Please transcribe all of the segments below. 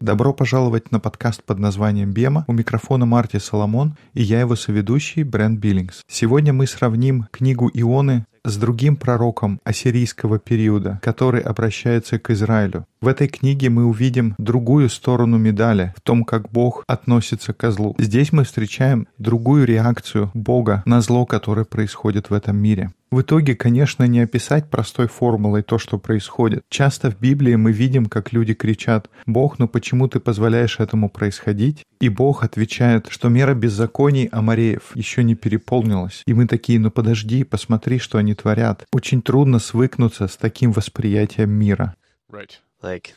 Добро пожаловать на подкаст под названием «Бема». У микрофона Марти Соломон и я его соведущий Брент Биллингс. Сегодня мы сравним книгу Ионы с другим пророком ассирийского периода, который обращается к Израилю. В этой книге мы увидим другую сторону медали в том, как Бог относится к злу. Здесь мы встречаем другую реакцию Бога на зло, которое происходит в этом мире. В итоге, конечно, не описать простой формулой то, что происходит. Часто в Библии мы видим, как люди кричат «Бог, ну почему ты позволяешь этому происходить?» И Бог отвечает, что мера беззаконий Амареев еще не переполнилась. И мы такие «Ну подожди, посмотри, что они творят». Очень трудно свыкнуться с таким восприятием мира. Right. Like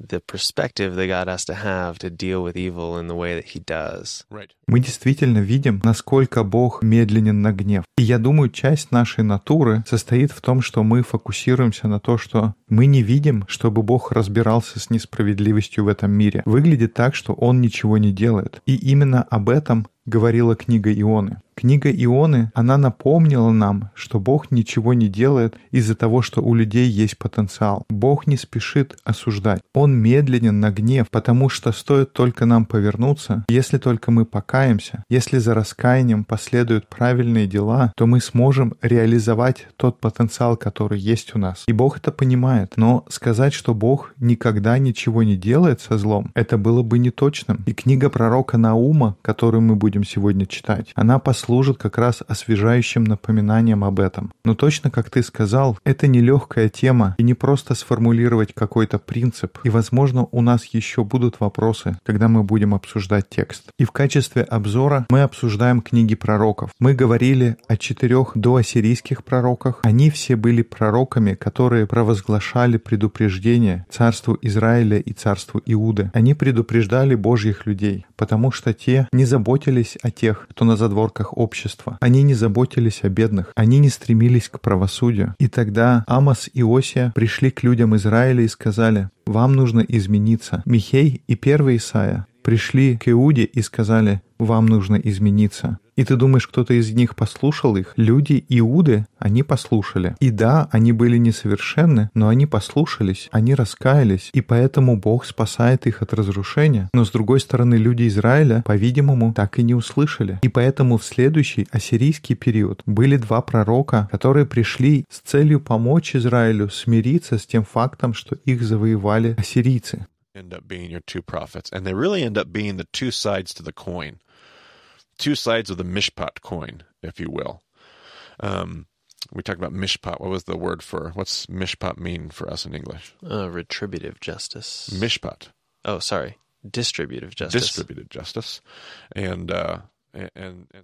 the perspective that God has to have to deal with evil in the way that He does. Right. Мы действительно видим, насколько Бог медленен на гнев. И я думаю, часть нашей натуры состоит в том, что мы фокусируемся на то, что мы не видим, чтобы Бог разбирался с несправедливостью в этом мире. Выглядит так, что Он ничего не делает. И именно об этом говорила книга Ионы. Книга Ионы, она напомнила нам, что Бог ничего не делает из-за того, что у людей есть потенциал. Бог не спешит осуждать. Он медленен на гнев, потому что стоит только нам повернуться, если только мы покаемся, если за раскаянием последуют правильные дела, то мы сможем реализовать тот потенциал, который есть у нас. И Бог это понимает. Но сказать, что Бог никогда ничего не делает со злом, это было бы неточным. И книга пророка Наума, которую мы будем сегодня читать, она послужит служит как раз освежающим напоминанием об этом. Но точно как ты сказал, это не легкая тема и не просто сформулировать какой-то принцип. И, возможно, у нас еще будут вопросы, когда мы будем обсуждать текст. И в качестве обзора мы обсуждаем книги пророков. Мы говорили о четырех доассирийских пророках. Они все были пророками, которые провозглашали предупреждение царству Израиля и царству Иуды. Они предупреждали Божьих людей, потому что те не заботились о тех, кто на задворках общества. Они не заботились о бедных, они не стремились к правосудию. И тогда Амос и Осия пришли к людям Израиля и сказали, «Вам нужно измениться». Михей и первый Исаия пришли к Иуде и сказали, «Вам нужно измениться». И ты думаешь, кто-то из них послушал их? Люди Иуды, они послушали. И да, они были несовершенны, но они послушались, они раскаялись, и поэтому Бог спасает их от разрушения. Но с другой стороны, люди Израиля, по-видимому, так и не услышали. И поэтому в следующий ассирийский период были два пророка, которые пришли с целью помочь Израилю смириться с тем фактом, что их завоевали ассирийцы. Two sides of the mishpat coin, if you will. Um, we talked about mishpat. What was the word for what's mishpat mean for us in English? Uh, retributive justice. Mishpat, oh, sorry. Distributive justice. distributed justice. And uh,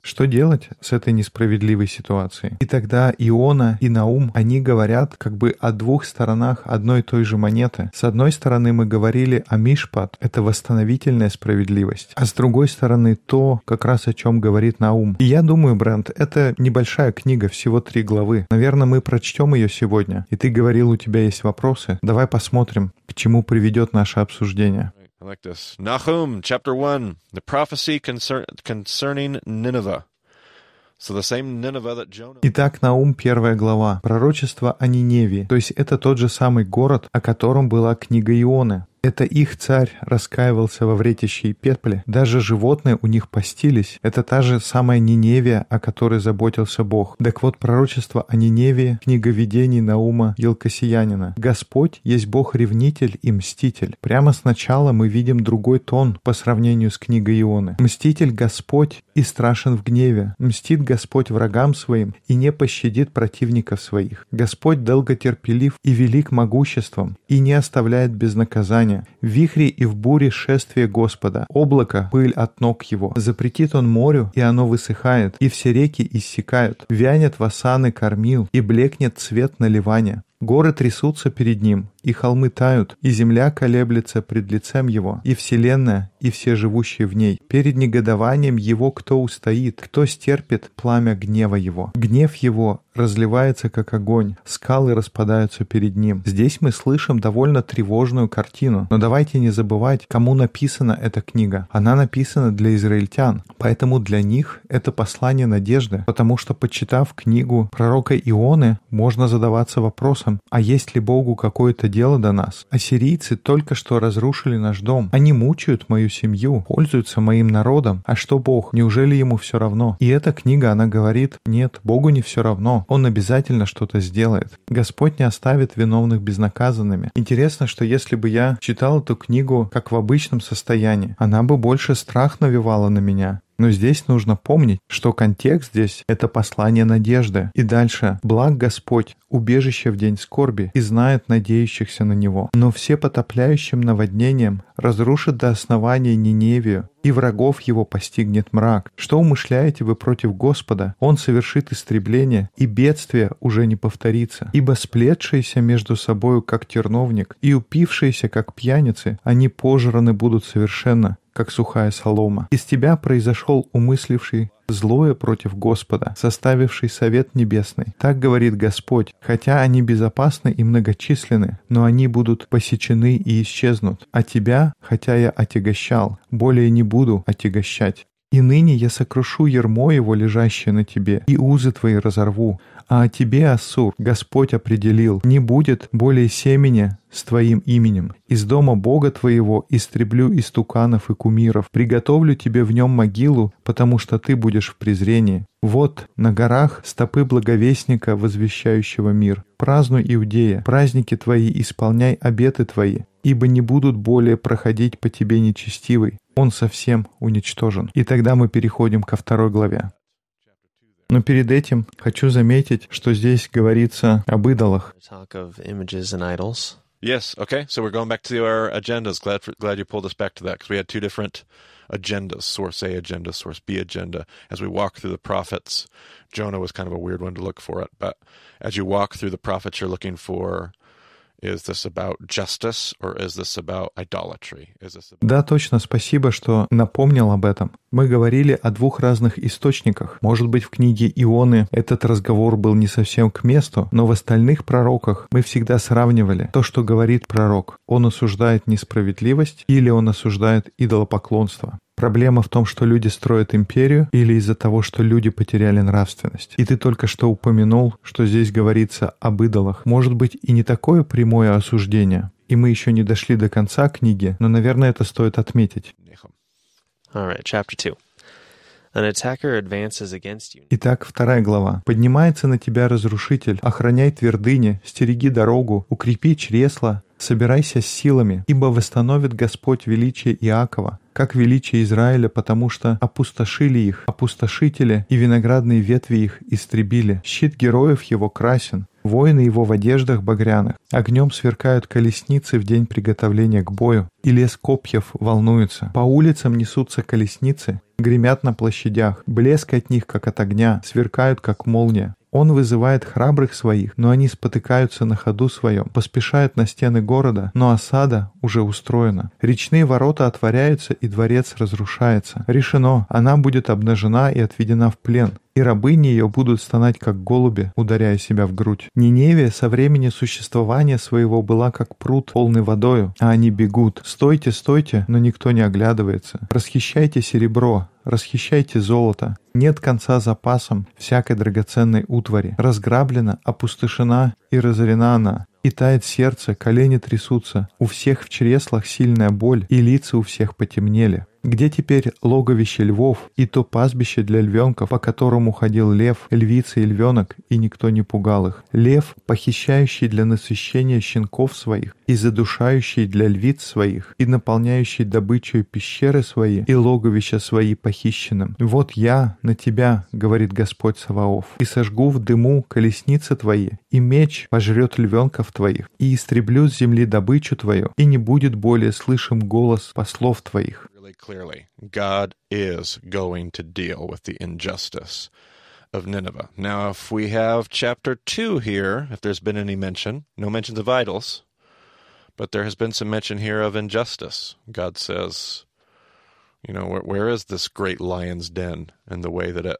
Что делать с этой несправедливой ситуацией? И тогда Иона и Наум, они говорят как бы о двух сторонах одной и той же монеты. С одной стороны мы говорили о Мишпат, это восстановительная справедливость, а с другой стороны то, как раз о чем говорит Наум. И я думаю, Брент, это небольшая книга, всего три главы. Наверное, мы прочтем ее сегодня. И ты говорил, у тебя есть вопросы. Давай посмотрим, к чему приведет наше обсуждение. I like this. Nahum, chapter 1, the prophecy concern, concerning Nineveh. Итак, Наум, первая глава. Пророчество о Ниневии. То есть это тот же самый город, о котором была книга Ионы. Это их царь раскаивался во вретящей пепле. Даже животные у них постились. Это та же самая Ниневия, о которой заботился Бог. Так вот, пророчество о Ниневии, книга видений Наума Елкосиянина. Господь есть Бог-ревнитель и мститель. Прямо сначала мы видим другой тон по сравнению с книгой Ионы. Мститель Господь и страшен в гневе. Мстит Господь врагам своим и не пощадит противников своих. Господь долготерпелив и велик могуществом и не оставляет без наказания. В вихре и в буре шествие Господа. Облако — пыль от ног его. Запретит он морю, и оно высыхает, и все реки иссякают. Вянет васаны кормил, и блекнет цвет наливания. Горы трясутся перед ним, и холмы тают, и земля колеблется пред лицем его, и вселенная, и все живущие в ней. Перед негодованием его кто устоит, кто стерпит пламя гнева его. Гнев его разливается, как огонь, скалы распадаются перед ним. Здесь мы слышим довольно тревожную картину, но давайте не забывать, кому написана эта книга. Она написана для израильтян, поэтому для них это послание надежды, потому что, почитав книгу пророка Ионы, можно задаваться вопросом, а есть ли Богу какое-то дело до нас. Ассирийцы только что разрушили наш дом. Они мучают мою семью, пользуются моим народом. А что Бог? Неужели ему все равно? И эта книга, она говорит, нет, Богу не все равно. Он обязательно что-то сделает. Господь не оставит виновных безнаказанными. Интересно, что если бы я читал эту книгу как в обычном состоянии, она бы больше страх навевала на меня. Но здесь нужно помнить, что контекст здесь — это послание надежды. И дальше «Благ Господь, убежище в день скорби, и знает надеющихся на Него. Но все потопляющим наводнением разрушит до основания Ниневию, и врагов его постигнет мрак. Что умышляете вы против Господа? Он совершит истребление, и бедствие уже не повторится. Ибо сплетшиеся между собою, как терновник, и упившиеся, как пьяницы, они пожраны будут совершенно, как сухая солома. Из тебя произошел умысливший злое против Господа, составивший совет небесный. Так говорит Господь, хотя они безопасны и многочисленны, но они будут посечены и исчезнут. А тебя, хотя я отягощал, более не буду отягощать. И ныне я сокрушу ермо его, лежащее на тебе, и узы твои разорву. А о тебе, Ассур, Господь определил, не будет более семени с твоим именем. Из дома Бога твоего истреблю истуканов и кумиров, приготовлю тебе в нем могилу, потому что ты будешь в презрении. Вот на горах стопы благовестника, возвещающего мир. Празднуй, Иудея, праздники твои, исполняй обеты твои, ибо не будут более проходить по тебе нечестивый. Он совсем уничтожен. И тогда мы переходим ко второй главе. Но перед этим хочу заметить, что здесь говорится об идолах. Yes. Okay. So we're going back to our agendas. Glad for, glad you pulled us back to that because we had two different agendas: source A agenda, source B agenda. As we walk through the prophets, Jonah was kind of a weird one to look for it, but as you walk through the prophets, you're looking for Is this about justice or is this about idolatry? Is this about... Да, точно, спасибо, что напомнил об этом. Мы говорили о двух разных источниках. Может быть, в книге Ионы этот разговор был не совсем к месту, но в остальных пророках мы всегда сравнивали то, что говорит пророк. Он осуждает несправедливость или он осуждает идолопоклонство. Проблема в том, что люди строят империю или из-за того, что люди потеряли нравственность. И ты только что упомянул, что здесь говорится об идолах. Может быть и не такое прямое осуждение. И мы еще не дошли до конца книги, но, наверное, это стоит отметить. Итак, вторая глава. «Поднимается на тебя разрушитель, охраняй твердыни, стереги дорогу, укрепи чресла, собирайся с силами, ибо восстановит Господь величие Иакова, как величие Израиля, потому что опустошили их, опустошители и виноградные ветви их истребили. Щит героев его красен, Воины его в одеждах багряных. Огнем сверкают колесницы в день приготовления к бою, и лес копьев волнуется. По улицам несутся колесницы, гремят на площадях, блеск от них, как от огня, сверкают, как молния. Он вызывает храбрых своих, но они спотыкаются на ходу своем, поспешают на стены города, но осада уже устроена. Речные ворота отворяются, и дворец разрушается. Решено, она будет обнажена и отведена в плен и рабыни ее будут стонать, как голуби, ударяя себя в грудь. Ниневия со времени существования своего была как пруд, полный водою, а они бегут. Стойте, стойте, но никто не оглядывается. Расхищайте серебро, расхищайте золото. Нет конца запасам всякой драгоценной утвари. Разграблена, опустошена и разорена она. И тает сердце, колени трясутся. У всех в чреслах сильная боль, и лица у всех потемнели. Где теперь логовище львов и то пастбище для львенков, по которому ходил лев, львица и львенок, и никто не пугал их? Лев, похищающий для насыщения щенков своих, и задушающий для львиц своих, и наполняющий добычей пещеры свои, и логовища свои похищенным. Вот я на тебя, говорит Господь Саваоф, и сожгу в дыму колесницы твои, и меч пожрет львенков твоих, и истреблю с земли добычу твою, и не будет более слышим голос послов твоих. really clearly, God is going to deal with the injustice of Nineveh. Now, if we have chapter 2 here, if there's been any mention, no mentions of idols, but there has been some mention here of injustice. God says, you know, where, where is this great lion's den and the way that it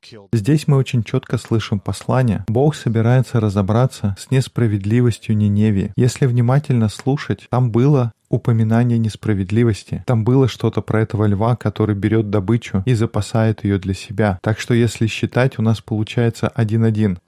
killed Здесь мы очень четко слышим послание. Бог собирается разобраться с несправедливостью Ниневии. Если внимательно слушать, там было упоминание несправедливости. Там было что-то про этого льва, который берет добычу и запасает ее для себя. Так что если считать, у нас получается один-один. Now, if we have chapter 2 here, if there's been any mention, no mentions of idols, but there has been some mention here of injustice. God says, you know, where, where is this great lion's den and the way that it killed Здесь мы очень четко слышим послание. Бог собирается разобраться с несправедливостью Ниневии. Если внимательно слушать, там было что-то про этого льва, который берет добычу и запасает ее для себя. Так что если считать, у нас получается один-один.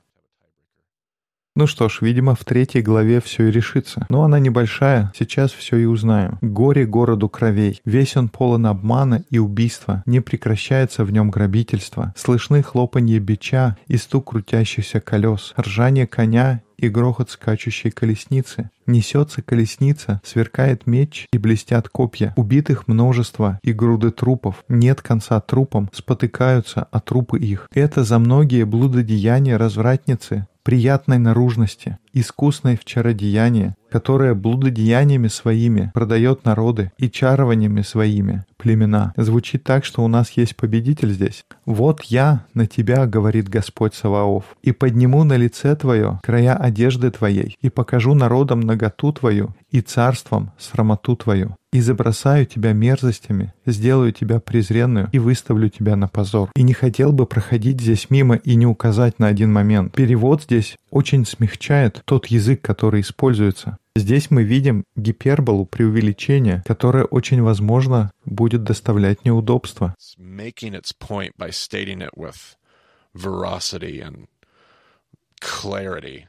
Ну что ж, видимо, в третьей главе все и решится. Но она небольшая, сейчас все и узнаем. Горе городу кровей. Весь он полон обмана и убийства. Не прекращается в нем грабительство. Слышны хлопанье бича и стук крутящихся колес, ржание коня и грохот скачущей колесницы. Несется колесница, сверкает меч и блестят копья. Убитых множество и груды трупов. Нет конца трупам, спотыкаются о трупы их. Это за многие блудодеяния развратницы, приятной наружности, искусной в чародеянии, которая блудодеяниями своими продает народы и чарованиями своими племена. Звучит так, что у нас есть победитель здесь. «Вот я на тебя, — говорит Господь Саваоф, — и подниму на лице твое края одежды твоей, и покажу народам наготу твою, и царством срамоту твою и забросаю тебя мерзостями, сделаю тебя презренную и выставлю тебя на позор. И не хотел бы проходить здесь мимо и не указать на один момент. Перевод здесь очень смягчает тот язык, который используется. Здесь мы видим гиперболу преувеличения, которое очень возможно будет доставлять неудобства. clarity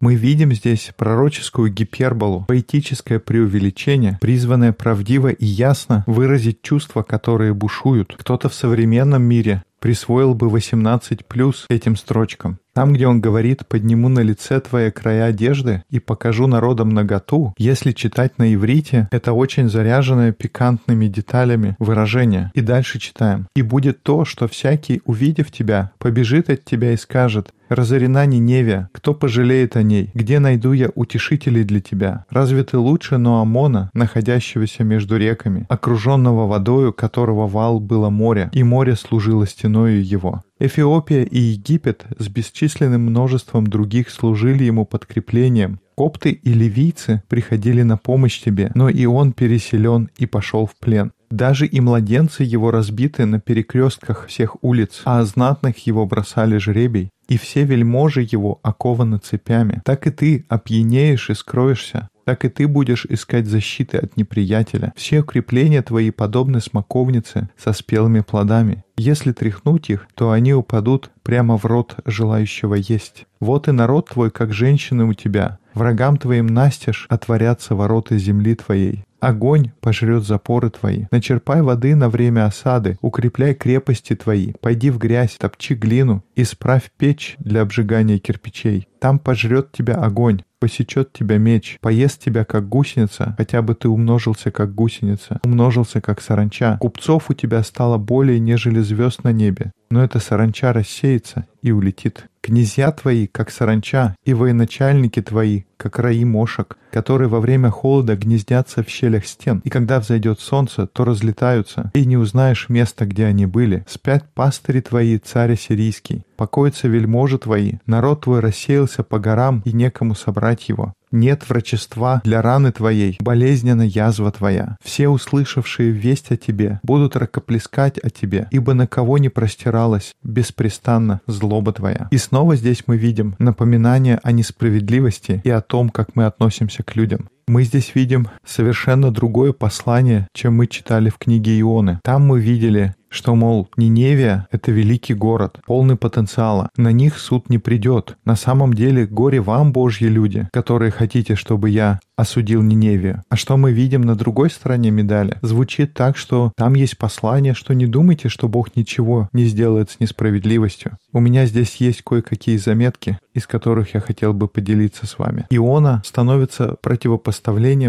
мы видим здесь пророческую гиперболу, поэтическое преувеличение, призванное правдиво и ясно выразить чувства, которые бушуют. Кто-то в современном мире присвоил бы 18 плюс этим строчкам. Там, где он говорит «подниму на лице твои края одежды и покажу народам наготу», если читать на иврите, это очень заряженное пикантными деталями выражение. И дальше читаем. «И будет то, что всякий, увидев тебя, побежит от тебя и скажет, Разорена Ниневия, кто пожалеет о ней? Где найду я утешителей для тебя? Разве ты лучше Ноамона, находящегося между реками, окруженного водою, которого вал было море, и море служило стеною его? Эфиопия и Египет с бесчисленным множеством других служили ему подкреплением. Копты и ливийцы приходили на помощь тебе, но и он переселен и пошел в плен. Даже и младенцы его разбиты на перекрестках всех улиц, а знатных его бросали жребий и все вельможи его окованы цепями. Так и ты опьянеешь и скроешься, так и ты будешь искать защиты от неприятеля. Все укрепления твои подобны смоковнице со спелыми плодами. Если тряхнуть их, то они упадут прямо в рот желающего есть. Вот и народ твой, как женщины у тебя. Врагам твоим настежь отворятся ворота земли твоей. Огонь пожрет запоры твои. Начерпай воды на время осады, укрепляй крепости твои. Пойди в грязь, топчи глину, исправь печь для обжигания кирпичей. Там пожрет тебя огонь, посечет тебя меч, поест тебя как гусеница, хотя бы ты умножился как гусеница, умножился как саранча. Купцов у тебя стало более, нежели звезд на небе, но эта саранча рассеется и улетит. Князья твои, как саранча, и военачальники твои, как раи мошек, которые во время холода гнездятся в щелях стен, и когда взойдет солнце, то разлетаются, и не узнаешь места, где они были. Спят пастыри твои, царь сирийский, покоятся вельможи твои, народ твой рассеялся по горам, и некому собрать его. Нет врачества для раны твоей, болезненна язва твоя. Все услышавшие весть о тебе будут ракоплескать о тебе, ибо на кого не простиралась беспрестанно злоба твоя. И снова здесь мы видим напоминание о несправедливости и о том, как мы относимся к людям. Мы здесь видим совершенно другое послание, чем мы читали в книге Ионы. Там мы видели что, мол, Ниневия — это великий город, полный потенциала. На них суд не придет. На самом деле горе вам, Божьи люди, которые хотите, чтобы я осудил Ниневию. А что мы видим на другой стороне медали? Звучит так, что там есть послание, что не думайте, что Бог ничего не сделает с несправедливостью. У меня здесь есть кое-какие заметки, из которых я хотел бы поделиться с вами. Иона становится противопоставлением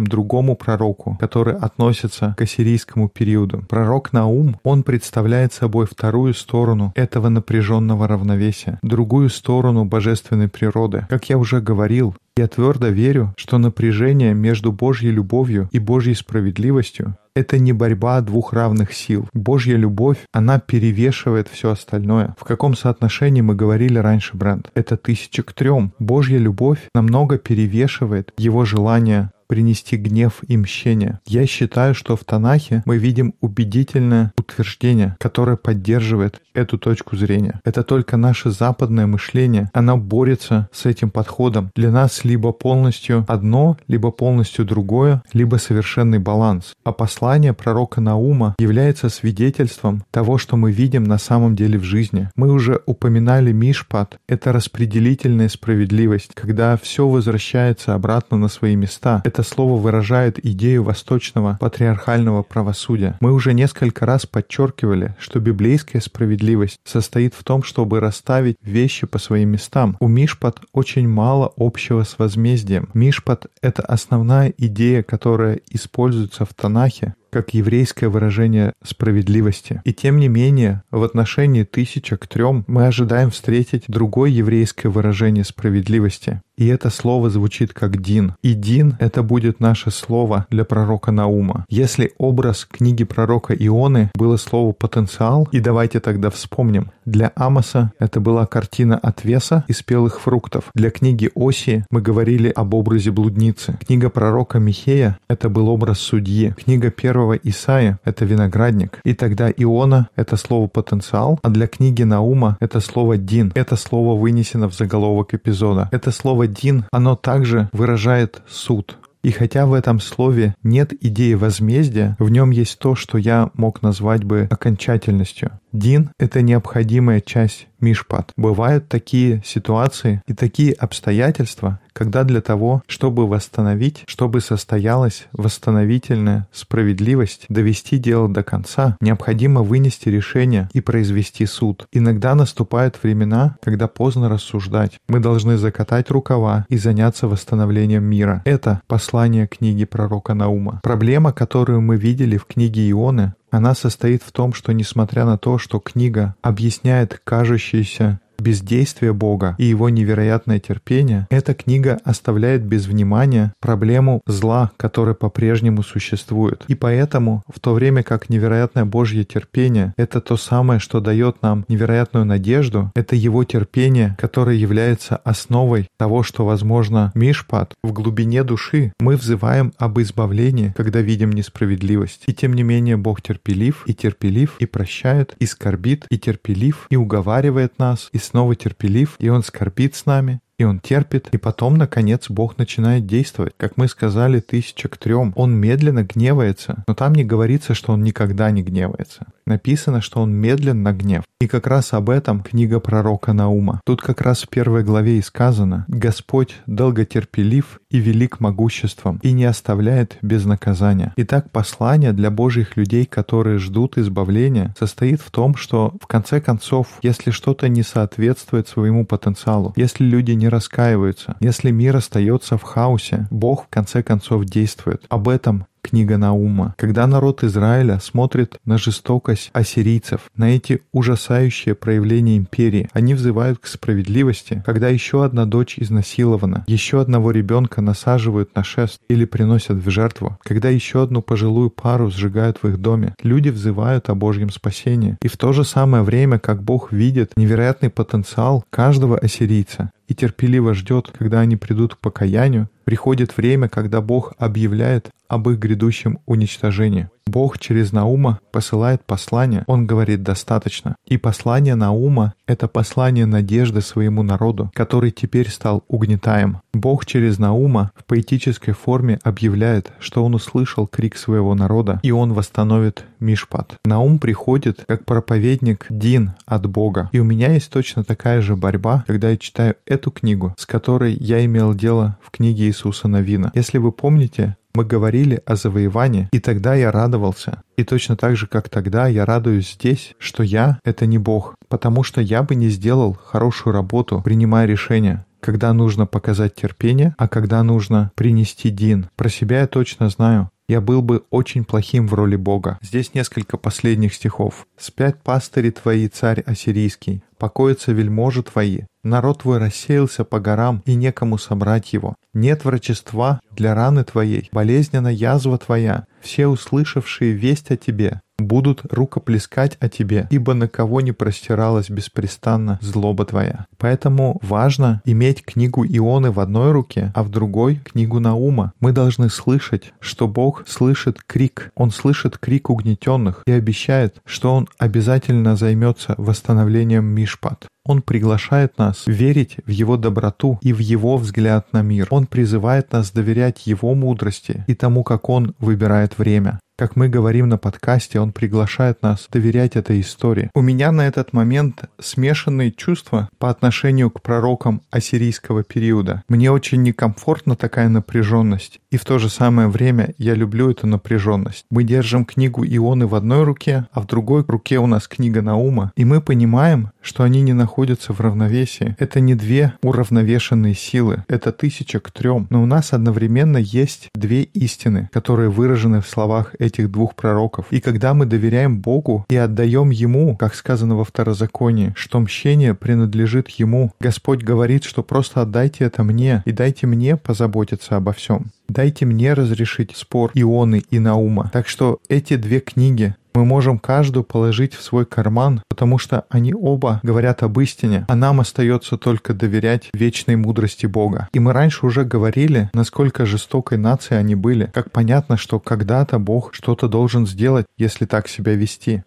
другому пророку, который относится к ассирийскому периоду. Пророк Наум, он представляет собой вторую сторону этого напряженного равновесия, другую сторону божественной природы. Как я уже говорил, я твердо верю, что напряжение между Божьей любовью и Божьей справедливостью это не борьба двух равных сил. Божья любовь, она перевешивает все остальное. В каком соотношении мы говорили раньше, Брент? Это тысяча к трем. Божья любовь намного перевешивает его желание принести гнев и мщение. Я считаю, что в Танахе мы видим убедительное утверждение, которое поддерживает эту точку зрения. Это только наше западное мышление, оно борется с этим подходом. Для нас либо полностью одно, либо полностью другое, либо совершенный баланс. А послание пророка Наума является свидетельством того, что мы видим на самом деле в жизни. Мы уже упоминали Мишпат. Это распределительная справедливость, когда все возвращается обратно на свои места. Это слово выражает идею восточного патриархального правосудия. Мы уже несколько раз подчеркивали, что библейская справедливость состоит в том, чтобы расставить вещи по своим местам. У Мишпат очень мало общего с возмездием. Мишпат — это основная идея, которая используется в Танахе как еврейское выражение справедливости. И тем не менее, в отношении тысяча к трем мы ожидаем встретить другое еврейское выражение справедливости. И это слово звучит как Дин. И Дин — это будет наше слово для пророка Наума. Если образ книги пророка Ионы было слово «потенциал», и давайте тогда вспомним. Для Амоса это была картина отвеса и спелых фруктов. Для книги Оси мы говорили об образе блудницы. Книга пророка Михея — это был образ судьи. Книга первого Исаия — это виноградник. И тогда Иона — это слово «потенциал», а для книги Наума — это слово «дин». Это слово вынесено в заголовок эпизода. Это слово «дин», оно также выражает суд. И хотя в этом слове нет идеи возмездия, в нем есть то, что я мог назвать бы окончательностью. Дин — это необходимая часть Мишпат. Бывают такие ситуации и такие обстоятельства, когда для того, чтобы восстановить, чтобы состоялась восстановительная справедливость, довести дело до конца, необходимо вынести решение и произвести суд. Иногда наступают времена, когда поздно рассуждать. Мы должны закатать рукава и заняться восстановлением мира. Это послание книги пророка Наума. Проблема, которую мы видели в книге Ионы, она состоит в том, что несмотря на то, что книга объясняет кажущиеся бездействие Бога и его невероятное терпение, эта книга оставляет без внимания проблему зла, которое по-прежнему существует. И поэтому, в то время как невероятное Божье терпение — это то самое, что дает нам невероятную надежду, это его терпение, которое является основой того, что, возможно, Мишпат в глубине души мы взываем об избавлении, когда видим несправедливость. И тем не менее Бог терпелив и терпелив и прощает, и скорбит, и терпелив, и уговаривает нас, и снова терпелив, и Он скорбит с нами, и он терпит, и потом, наконец, Бог начинает действовать. Как мы сказали, тысяча к трем. Он медленно гневается, но там не говорится, что он никогда не гневается. Написано, что он медлен на гнев. И как раз об этом книга пророка Наума. Тут как раз в первой главе и сказано «Господь долготерпелив и велик могуществом, и не оставляет без наказания». Итак, послание для Божьих людей, которые ждут избавления, состоит в том, что в конце концов, если что-то не соответствует своему потенциалу, если люди не раскаиваются, если мир остается в хаосе, Бог в конце концов действует. Об этом книга Наума, когда народ Израиля смотрит на жестокость ассирийцев, на эти ужасающие проявления империи, они взывают к справедливости, когда еще одна дочь изнасилована, еще одного ребенка насаживают на шест или приносят в жертву, когда еще одну пожилую пару сжигают в их доме, люди взывают о Божьем спасении. И в то же самое время, как Бог видит невероятный потенциал каждого ассирийца, и терпеливо ждет, когда они придут к покаянию, приходит время, когда Бог объявляет об их грядущем уничтожении. Бог через Наума посылает послание, он говорит «достаточно». И послание Наума — это послание надежды своему народу, который теперь стал угнетаем. Бог через Наума в поэтической форме объявляет, что он услышал крик своего народа, и он восстановит Мишпат. Наум приходит как проповедник Дин от Бога. И у меня есть точно такая же борьба, когда я читаю эту книгу, с которой я имел дело в книге Иисуса Новина. Если вы помните, мы говорили о завоевании, и тогда я радовался. И точно так же, как тогда, я радуюсь здесь, что я — это не Бог, потому что я бы не сделал хорошую работу, принимая решения когда нужно показать терпение, а когда нужно принести дин. Про себя я точно знаю. Я был бы очень плохим в роли Бога. Здесь несколько последних стихов. «Спят пастыри твои, царь ассирийский, покоятся вельможи твои. Народ твой рассеялся по горам, и некому собрать его. Нет врачества для раны твоей, болезненна язва твоя. Все услышавшие весть о тебе будут рукоплескать о тебе, ибо на кого не простиралась беспрестанно злоба твоя. Поэтому важно иметь книгу Ионы в одной руке, а в другой — книгу Наума. Мы должны слышать, что Бог слышит крик. Он слышит крик угнетенных и обещает, что Он обязательно займется восстановлением Мишпат. Он приглашает нас верить в Его доброту и в Его взгляд на мир. Он призывает нас доверять Его мудрости и тому, как Он выбирает время. Как мы говорим на подкасте, он приглашает нас доверять этой истории. У меня на этот момент смешанные чувства по отношению к пророкам ассирийского периода. Мне очень некомфортна такая напряженность, и в то же самое время я люблю эту напряженность. Мы держим книгу Ионы в одной руке, а в другой руке у нас книга Наума, и мы понимаем, что они не находятся в равновесии. Это не две уравновешенные силы, это тысяча к трем, но у нас одновременно есть две истины, которые выражены в словах этих двух пророков. И когда мы доверяем Богу и отдаем Ему, как сказано во Второзаконии, что мщение принадлежит Ему, Господь говорит, что просто отдайте это мне и дайте мне позаботиться обо всем. Дайте мне разрешить спор Ионы и Наума. Так что эти две книги мы можем каждую положить в свой карман, потому что они оба говорят об истине, а нам остается только доверять вечной мудрости Бога. И мы раньше уже говорили, насколько жестокой нацией они были. Как понятно, что когда-то Бог что-то должен сделать, если так себя вести.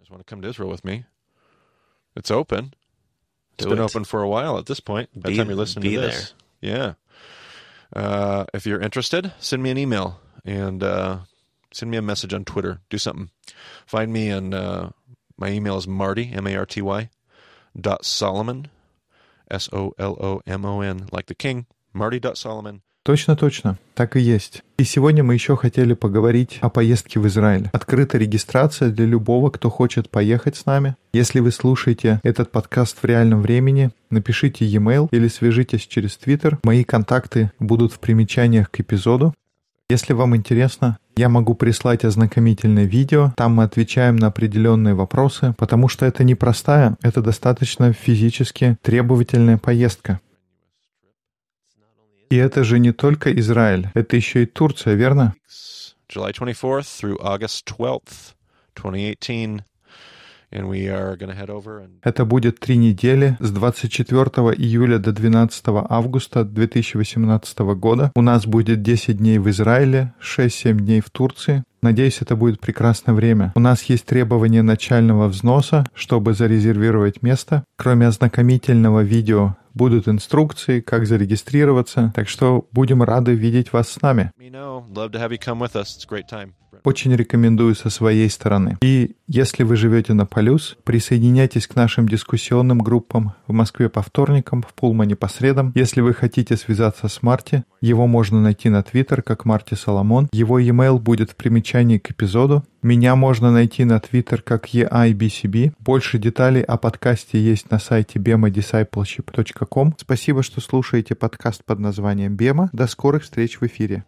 It's open. It's Do been it. open for a while at this point. By the Be- time you're listening be to this, yeah. Uh, if you're interested, send me an email and uh, send me a message on Twitter. Do something. Find me and uh, my email is Marty M A R T Y dot Solomon S O L O M O N like the king Marty dot Solomon Точно-точно, так и есть. И сегодня мы еще хотели поговорить о поездке в Израиль. Открыта регистрация для любого, кто хочет поехать с нами. Если вы слушаете этот подкаст в реальном времени, напишите e-mail или свяжитесь через Twitter. Мои контакты будут в примечаниях к эпизоду. Если вам интересно, я могу прислать ознакомительное видео. Там мы отвечаем на определенные вопросы, потому что это непростая, это достаточно физически требовательная поездка. И это же не только Израиль, это еще и Турция, верно? July 24th through August 12th 2018 Это будет три недели с 24 июля до 12 августа 2018 года. У нас будет 10 дней в Израиле, 6-7 дней в Турции. Надеюсь, это будет прекрасное время. У нас есть требования начального взноса, чтобы зарезервировать место. Кроме ознакомительного видео будут инструкции, как зарегистрироваться. Так что будем рады видеть вас с нами. Очень рекомендую со своей стороны. И если вы живете на Полюс, присоединяйтесь к нашим дискуссионным группам в Москве по вторникам, в Пулмане по средам. Если вы хотите связаться с Марти, его можно найти на Твиттер как Марти Соломон. Его e-mail будет в примечании к эпизоду. Меня можно найти на Твиттер как EIBCB. Больше деталей о подкасте есть на сайте bemadiscipleship.com. Спасибо, что слушаете подкаст под названием Бема. До скорых встреч в эфире.